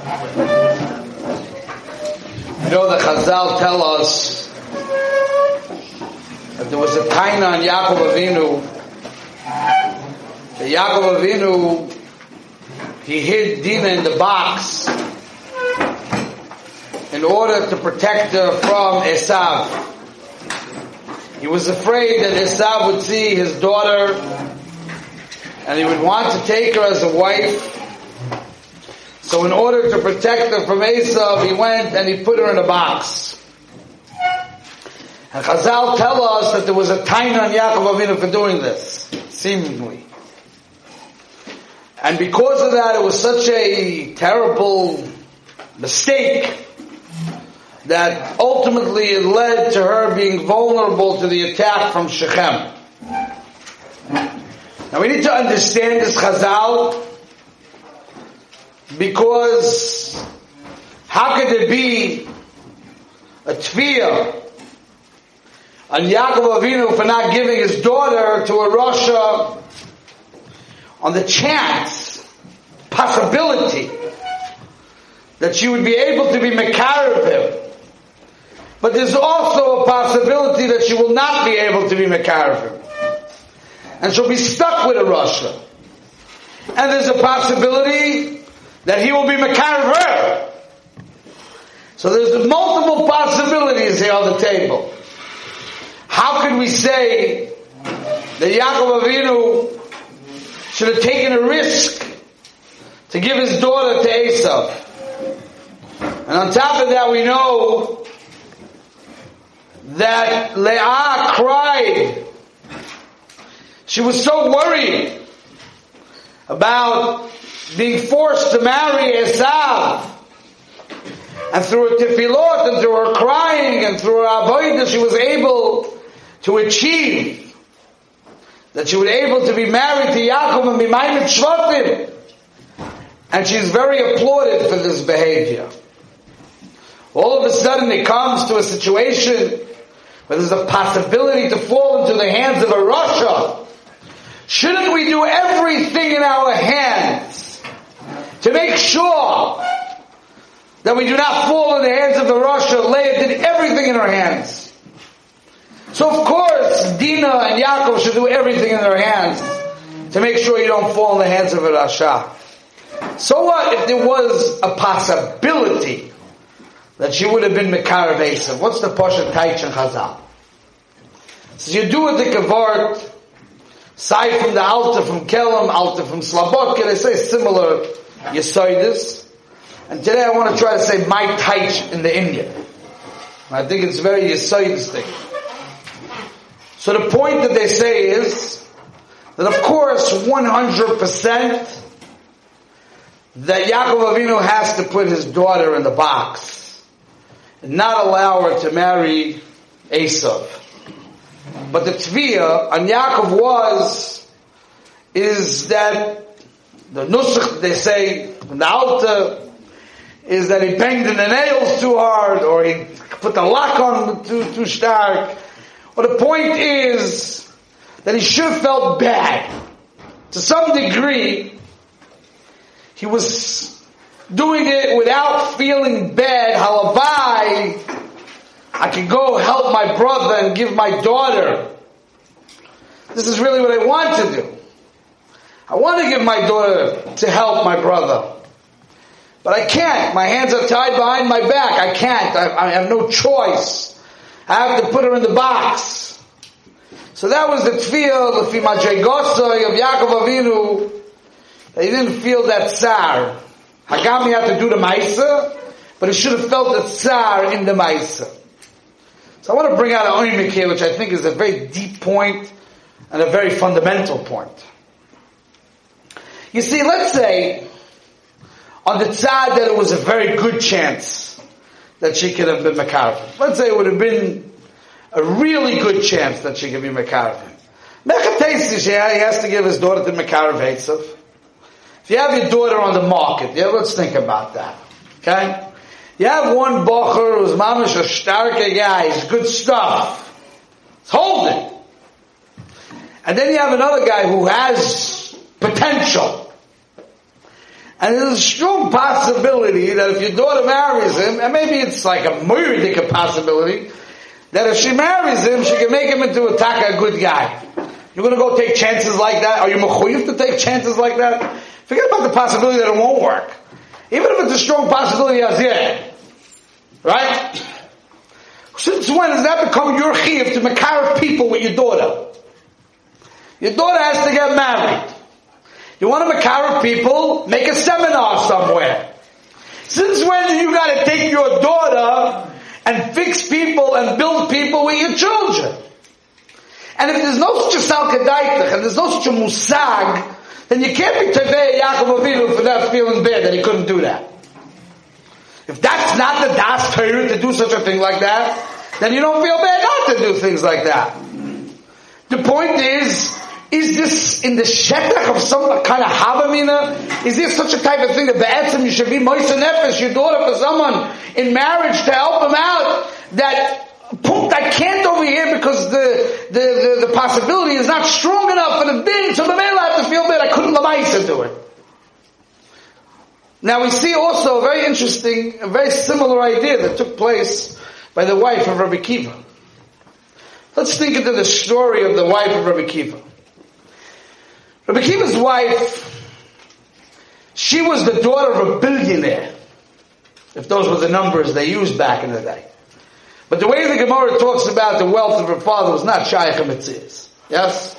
You know, the Chazal tell us that there was a time on Yaakov Avinu. The Yaakov Avinu, he hid Dina in the box in order to protect her from Esav. He was afraid that Esav would see his daughter and he would want to take her as a wife. So in order to protect her from Esav, he went and he put her in a box. And Chazal tell us that there was a time on Yaakov Avinu for doing this, seemingly. And because of that, it was such a terrible mistake that ultimately it led to her being vulnerable to the attack from Shechem. Now we need to understand this Chazal because how could there be a tfiyah on Yaakov Avinu for not giving his daughter to a Rasha on the chance, possibility that she would be able to be Mekar of him. But there's also a possibility that she will not be able to be Mekar of him. And she'll be stuck with a Rasha. And there's a possibility that he will be her. So there's multiple possibilities here on the table. How could we say that Yaakov Avinu should have taken a risk to give his daughter to Esav? And on top of that, we know that Leah cried. She was so worried about being forced to marry Esav. And through her tefillot and through her crying and through her avodah, she was able to achieve that she was able to be married to Yaakov and be Maimed Shvatim. And she's very applauded for this behavior. All of a sudden it comes to a situation where there's a possibility to fall into the hands of a Rasha. Shouldn't we do everything in our hands to make sure that we do not fall in the hands of the Rasha? Leah did everything in her hands. So of course, Dina and Yaakov should do everything in their hands to make sure you don't fall in the hands of a Rasha. So what if there was a possibility that she would have been Mekar What's the Pasha Taich and Chazal? So you do a Dikavart, side from the Alta from Kelm, Alta from Slabodka, they say similar Yesoidis. And today I want to try to say my Taich in the inyan. I think it's very Yesoidis thing. So the point that they say is that of course 100% that Yaakov Avinu has to put his daughter in the box and not allow her to marry Esav. But the tviya on Yaakov was is that the nusach they say the altar is that he banged in the nails too hard or he put the lock on too too stark but the point is that he should have felt bad. To some degree, he was doing it without feeling bad. Halavai, I can go help my brother and give my daughter. This is really what I want to do. I want to give my daughter to help my brother. But I can't. My hands are tied behind my back. I can't. I, I have no choice. I have to put her in the box. So that was the tefillah, the fimajegosoi of Yaakov Avinu. He didn't feel that tsar. Hagami had to do the maisa, but he should have felt the tsar in the maisa. So I want to bring out an oimik here, which I think is a very deep point and a very fundamental point. You see, let's say on the side that it was a very good chance that she could have been Makarvim. Let's say it would have been a really good chance that she could be Makarvim. Mechatesi, he has to give his daughter to Makarv If you have your daughter on the market, yeah, let's think about that. Okay? You have one bocher who's mamish a starke guy, he's good stuff. He's holding. And then you have another guy who has potential. And there's a strong possibility that if your daughter marries him, and maybe it's like a murdic possibility, that if she marries him, she can make him into a taka, a good guy. You're gonna go take chances like that? Are you mechuyev to take chances like that? Forget about the possibility that it won't work. Even if it's a strong possibility as yet. Right? Since when does that become your chiv to makar people with your daughter? Your daughter has to get married. You want to makar people? Make a seminar somewhere. Since when you got to take your daughter and fix people and build people with your children? And if there's no such a salkadaitach and there's no such a musag, then you can't be tevei Yaakov Avinu for that feeling bad that he couldn't do that. If that's not the das Torah to do such a thing like that, then you don't feel bad not to do things like that. The point is, is this in the shetach of some kind of havamina? Is this such a type of thing that be'etzim you should be moisa nefesh, your daughter for someone in marriage to help them out that Punkt, I can't over here because the, the, the, the possibility is not strong enough for the din, so the male I have to feel bad. I couldn't lamaisa do it. Now we see also a very interesting, a very similar idea that took place by the wife of Rabbi Akiva. Let's think into the story of the wife of Rabbi Akiva. Rabbi Akiva's wife, she was the daughter of a billionaire, if those were the numbers they used back in the day. But the way the Gemara talks about the wealth of her father was not Shaykh Mitzvahs. Yes?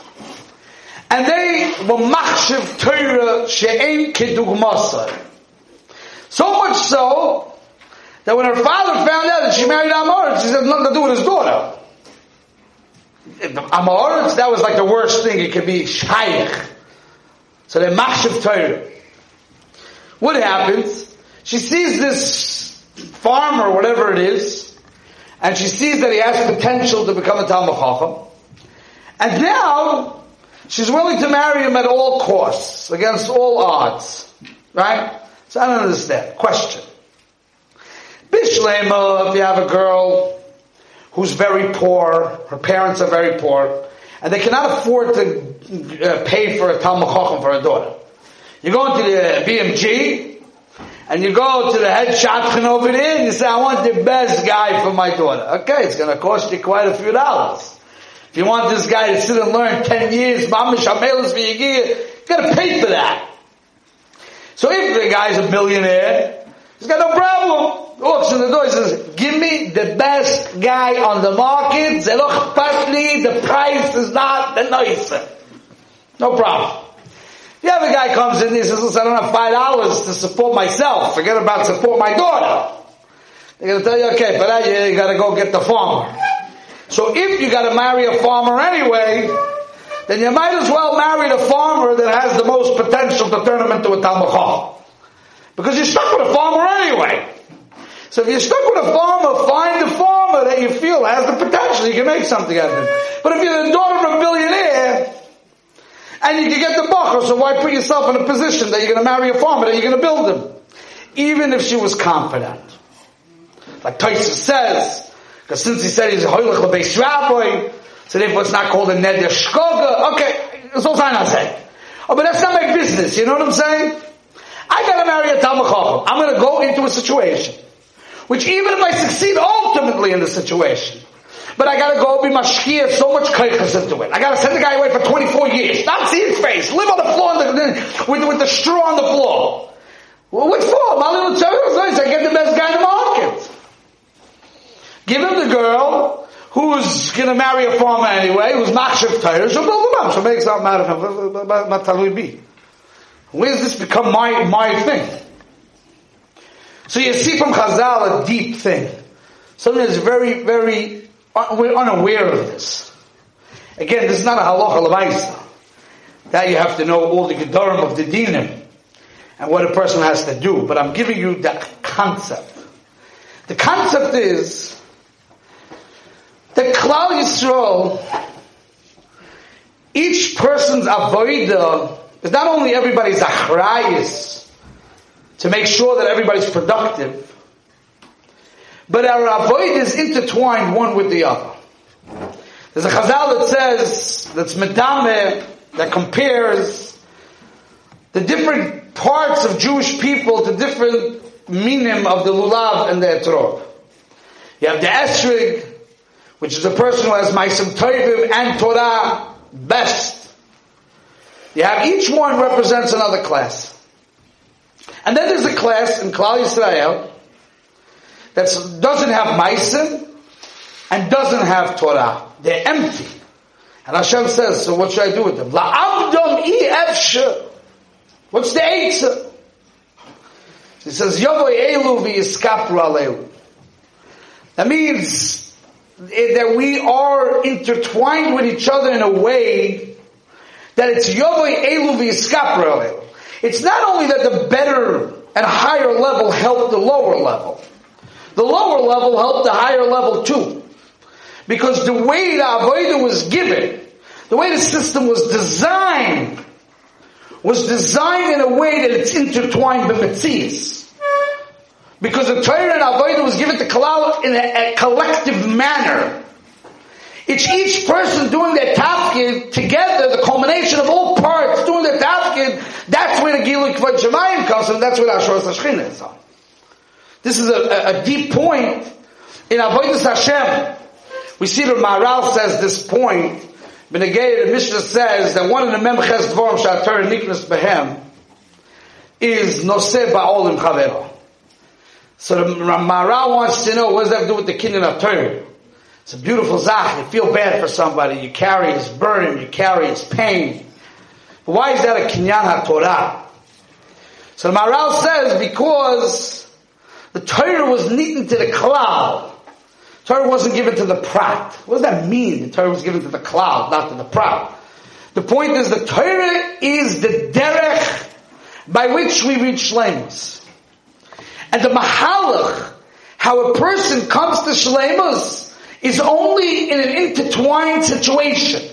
And they were machshiv Torah she'en kedugmasar. So much so, that when her father found out that she married Amor, she said nothing to do with his daughter. Amor, that was like the worst thing. It could be Shaykh. So they machshiv Torah. What happens? She sees this farmer, whatever it is, and she sees that he has potential to become a Talmud Chacham. And now, she's willing to marry him at all costs, against all odds. Right? So I don't understand. Question. Bishlema, if you have a girl who's very poor, her parents are very poor, and they cannot afford to uh, pay for a Talmud Chacham for a daughter. You go into the BMG, and you go to the head shadchan over there, and you say, I want the best guy for my daughter. Okay, it's gonna cost you quite a few dollars. If you want this guy to sit and learn 10 years, you gotta pay for that. So if the guy's a millionaire, he's got no problem. Oh, Walks in the door, he says, give me the best guy on the market, zeloch the price is not the nicer. No problem. The other guy comes in, he says, listen, I don't have five dollars to support myself, forget about support my daughter. They're gonna tell you, okay, but that you gotta go get the farmer. So if you gotta marry a farmer anyway, then you might as well marry the farmer that has the most potential to turn him into a Talmud Because you're stuck with a farmer anyway. So if you're stuck with a farmer, find a farmer that you feel has the potential. You can make something out of him. But if you're the daughter of a billionaire, and you can get the bacher, so why put yourself in a position that you're going to marry a farmer, that you're going to build him? Even if she was confident. Like Tyson says, because since he said he's a hoilich lebeis rabbi, so therefore it's not called a neder shkoga. Okay, that's all I'm saying. Oh, but that's not my business, you know what I'm saying? I gotta marry a Talmud I'm gonna go into a situation which even if I succeed ultimately in the situation, but I gotta go be mashkia so much kaichas into it. I gotta send the guy away for 24 years, not see his face, live on the floor the, with, with the straw on the floor. Well, what for? My little child nice. I get the best guy in the market. Give him the girl who's gonna marry a farmer anyway, who's machshav Torah, she'll build him up. She'll make something out of him. Where does this become my, my thing? So you see from Chazal a deep thing. Something that's very, very, uh, we're unaware of this. Again, this is not a halacha levaisa. That you have to know all the gedarim of the dinim and what a person has to do. But I'm giving you the concept. The concept is that Klal Yisrael, each person's avodah is not only everybody's achrayis, to make sure that everybody's productive. But our avoid is intertwined one with the other. There's a chazal that says, that's medame, that compares the different parts of Jewish people to different minim of the lulav and the etrog. You have the esrig, which is a person who has ma'asim tovim and Torah best. You have each one represents another class. And then there's a class in Klal Yisrael that doesn't have ma'asim and doesn't have Torah. They're empty. And Hashem says, so what should I do with them? La'abdom i What's the answer? He says, Yavoy elu v'yiskapru aleu. That means eh, that we are intertwined with each other in a way that it's Yavoy elu v'yiskapru aleu. It's not only that the better and higher level help the lower level. The lower level helped the higher level too. Because the way the Avodah was given, the way the system was designed, was designed in a way that it's intertwined with Metzies. Because the Torah and Avodah was given to Kalal in a, a, collective manner. It's each person doing their tafkid together, the culmination of all parts doing their tafkid. That's where the Gilui Kvod Shemayim comes from. That's where Ashur Hashchina is on. This is a, a, a deep point in Avodah Hashem. We see that Maharal says this point Benegay, the Mishnah says that one of the Memches Dvorim Shatar Niknas Behem is Noseh Ba'olim Chavero. So the wants to know what does that do with the kinyan of Torah? It's a beautiful zach. You feel bad for somebody. You carry his burden. You carry his pain. But why is that a kinyan Torah? So the Maharal says because the Torah was neat to the cloud. Torah wasn't given to the prat. What does that mean? The Torah was given to the cloud, not to the prat. The point is the Torah is the derech by which we reach shlemus. And the mahalach, how a person comes to shlemus, is only in an intertwined situation.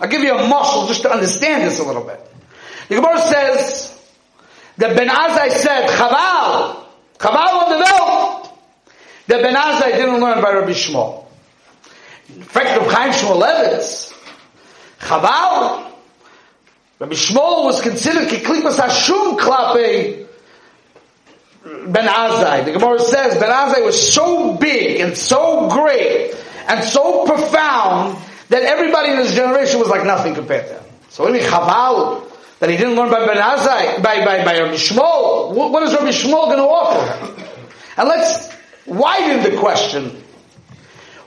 I'll give you a muscle just to understand this a little bit. The Gemara says that Ben Azai said, Chaval, Chaval on the belt, that Ben Azai didn't learn by Rabbi Shmuel. In fact, Rabbi Chaim Shmulevitz, Chaval, Rabbi Shmuel was considered kiklipas hashum klape Ben Azai. The Gemara says Ben Azai was so big and so great and so profound that everybody in his generation was like nothing compared to him. So what do you Chaval? That he didn't learn by Ben Azai, by, by, by Rabbi Shmuel? What is Rabbi Shmuel going to offer him? And let's widen the question.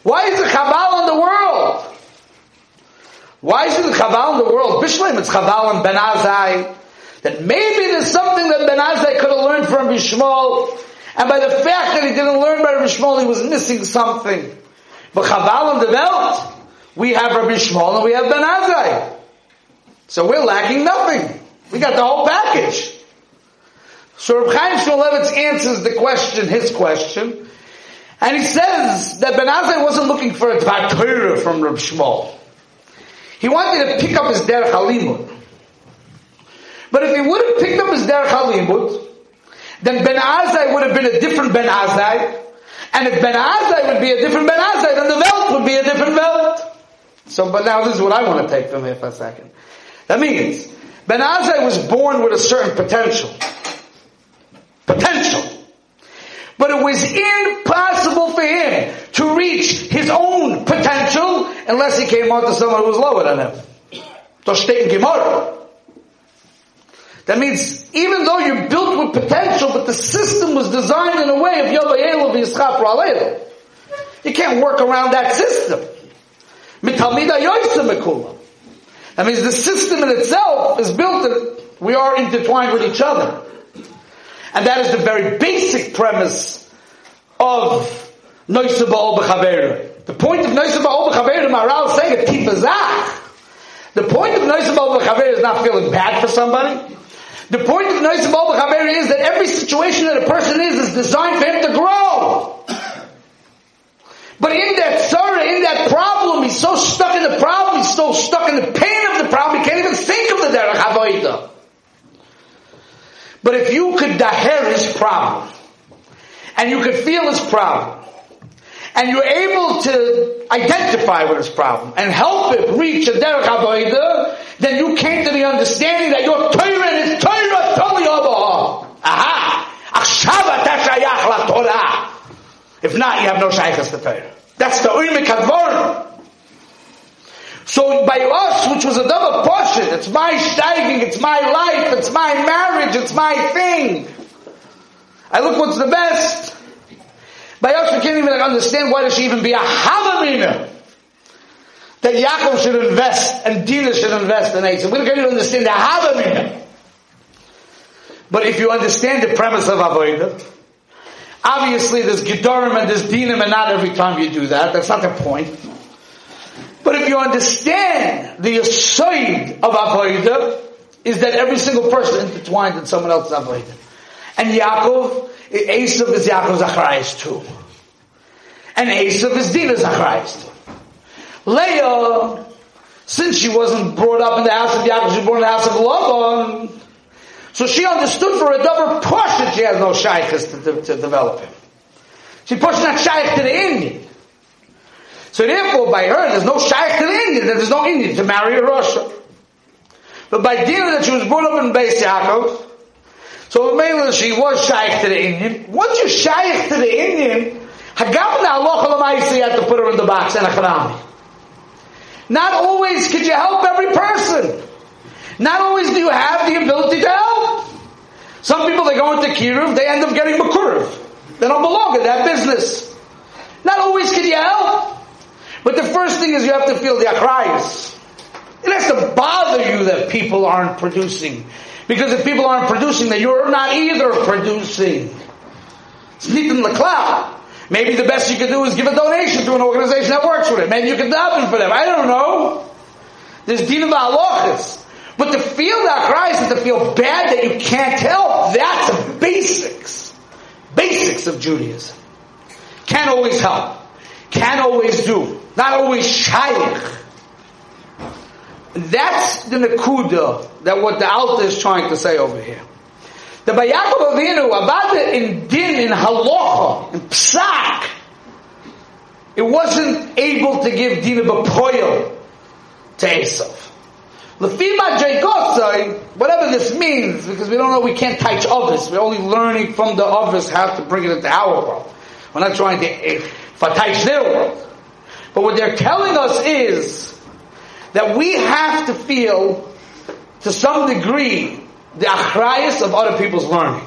Why is the Chabal in the world? Why is the Chabal in the world? Bishlam, it's Chabal and Ben Azai. That maybe there's something that Ben Azai could have learned from Bishmol, and by the fact that he didn't learn by Bishmol, he was missing something. But Chabal in the belt, we have Rabbi Shmuel and we have Ben Azai. So we're lacking nothing. We got the whole package. So Reb Chaim Shmulevitz answers the question, his question, and he says that Ben Azai wasn't looking for a Torah from Reb Shmuel. He wanted to pick up his Derech Halimut. But if he would have picked up his Derech Halimut, then Ben Azai would have been a different Ben Azai, and if Ben Azai would be a different Ben Azai, then the Welt would be a different Welt. So, but now this is what I want to take from here for a second. That means, Ben Azai was born with a certain potential. Potential. But it was impossible for him to reach his own potential unless he came out to someone who was lower than him. That means even though you're built with potential, but the system was designed in a way of You can't work around that system. That means the system in itself is built that we are intertwined with each other. And that is the very basic premise of Noisa Ba'ol. The point of Noisa Ba'ol B'Chaver, Maharal is saying a tipazach. The point of Noisa Ba'ol is not feeling bad for somebody. The point of Noisa Ba'ol is that every situation that a person is is designed for him to grow. But in that He's so stuck in the problem. He's so stuck in the pain of the problem. He can't even think of the derech havoida. But if you could daher his problem, and you could feel his problem, and you're able to identify with his problem and help him reach a derech havoida, then you came to the understanding that your Torah is Torah totally over. Aha! Achshav atashayach Torah. If not, you have no shaykhs to Torah. That's the Urim Kadvorim. So by us, which was a double portion, it's my steiging, it's my life, it's my marriage, it's my thing. I look what's the best. By us, we can't even understand why there should even be a Havamina that Yaakov should invest and Dina should invest in Esav. We don't even understand the Havamina. But if you understand the premise of Avodah, obviously there's Gedorim and there's Dinim and not every time you do that. That's not the point. But if you understand the aside of Avodah, is that every single person intertwined in someone else's Avodah. And Yaakov, Esav is Yaakov's Achrayas too. And Esav is Dinah's Achrayas too. Leah, since she wasn't brought up in the house of Yaakov, she was born in the house of Laban, so she understood for a double portion she has no shaykhs to, to, to, develop him. She pushed not shaykh to the inyan. So therefore, by her, there's no shaykh to the inyan, there's no inyan to marry a Rasha. But by dealing that she was brought up in Beis Yaakov, so mainly she was shaykh to the inyan. Once you're shaykh to the inyan, Hagam na Allah you had to put her in the box and a kharami. Not always could you help every person. Not always do you have the ability to help. Some people, they go into Kiruv, they end up getting Makuruv. They don't belong in that business. Not always can you help. But the first thing is you have to feel the akhrayas. It has to bother you that people aren't producing. Because if people aren't producing, then you're not either producing. It's neat in the cloud. Maybe the best you could do is give a donation to an organization that works with it. Maybe you could daven for them. I don't know. There's dinah ba'alochis. But to feel that Christ and to feel bad that you can't help, that's the basics. Basics of Judaism. Can't always help. Can't always do. Not always shaykh. That's the nakuda that what the Alta is trying to say over here. The Bayakov Avinu, about in din, in halacha, in psak, it wasn't able to give din of a to Esav. Lefima Jekosai, whatever this means, because we don't know, we can't teach others. We're only learning from the others how to bring it into our world. We're not trying to eh, teach their world. But what they're telling us is that we have to feel, to some degree, the achrayas of other people's learning.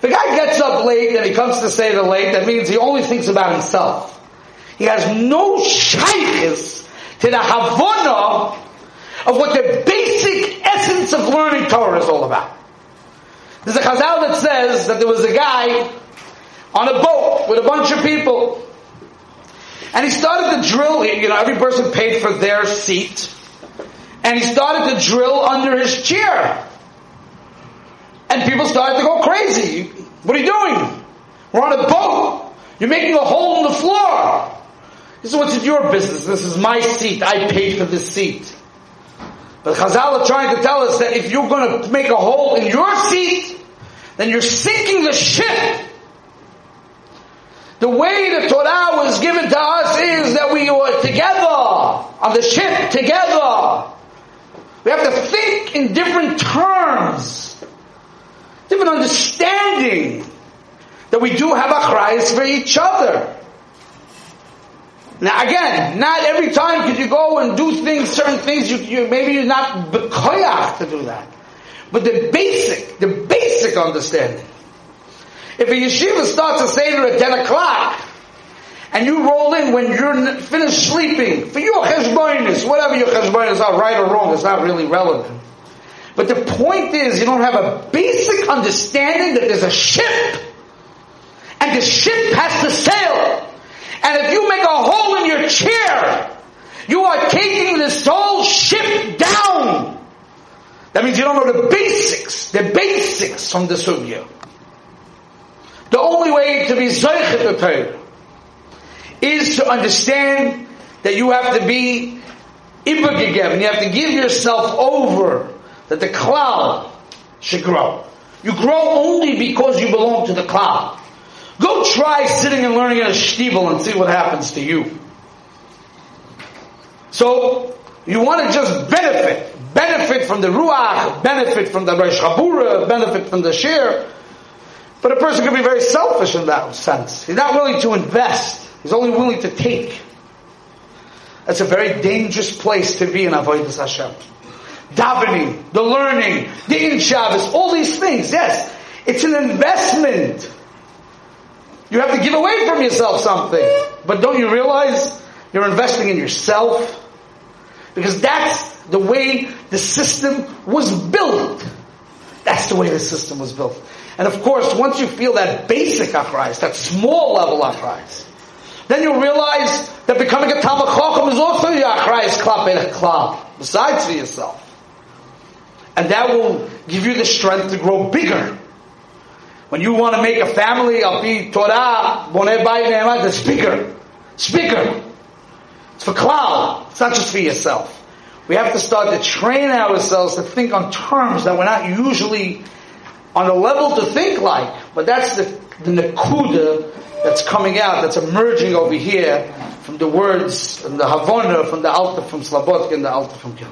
The guy gets up late and he comes to the late, that means he only thinks about himself. He has no shaykhis to the havana of what the basic essence of learning Torah is all about. There's a chazal that says that there was a guy on a boat with a bunch of people. And he started to drill, you know, every person paid for their seat. And he started to drill under his chair. And people started to go crazy. What are you doing? We're on a boat. You're making a hole in the floor. This is what's your business. This is my seat. I paid for this seat. But Chazal are trying to tell us that if you're going to make a hole in your seat, then you're sinking the ship. The way the Torah was given to us is that we were together on the ship together. We have to think in different terms, different understanding that we do have a Christ for each other. Now again, not every time could you go and do things, certain things, you, you maybe you're not bekoyach to do that. But the basic, the basic understanding. If a yeshiva starts a seder at 10 o'clock, and you roll in when you're finished sleeping, for your cheshbonis, whatever your cheshbonis are, right or wrong, it's not really relevant. But the point is, you don't have a basic understanding that there's a ship, and the ship has to sail. And if you make a hole in your chair, you are taking this whole ship down. That means you don't know the basics, the basics from the Sugya. The only way to be Zeichet Torah is to understand that you have to be Ibagigem, you have to give yourself over that the cloud should grow. You grow only because you belong to the cloud. Go try sitting and learning in a shtibel and see what happens to you. So, you want to just benefit. Benefit from the ruach, benefit from the Rosh Chabura, benefit from the share. But a person can be very selfish in that sense. He's not willing to invest. He's only willing to take. That's a very dangerous place to be in Avodah Hashem. Davening, the learning, the in Shabbos, all these things, yes. It's an investment. You have to give away from yourself something. But don't you realize you're investing in yourself? Because that's the way the system was built. That's the way the system was built. And of course, once you feel that basic achrayas, that small level achrayas, then you realize that becoming a Talmud is also your achrayas klap klap, besides for yourself. And that will give you the strength to grow bigger. When you want to make a family, I'll be Torah, the speaker. Speaker. It's for cloud. It's not just for yourself. We have to start to train ourselves to think on terms that we're not usually on a level to think like. But that's the, the nakuda that's coming out, that's emerging over here from the words, from the Havana, from the Alta, from Slabodka, and the Alta from Gil.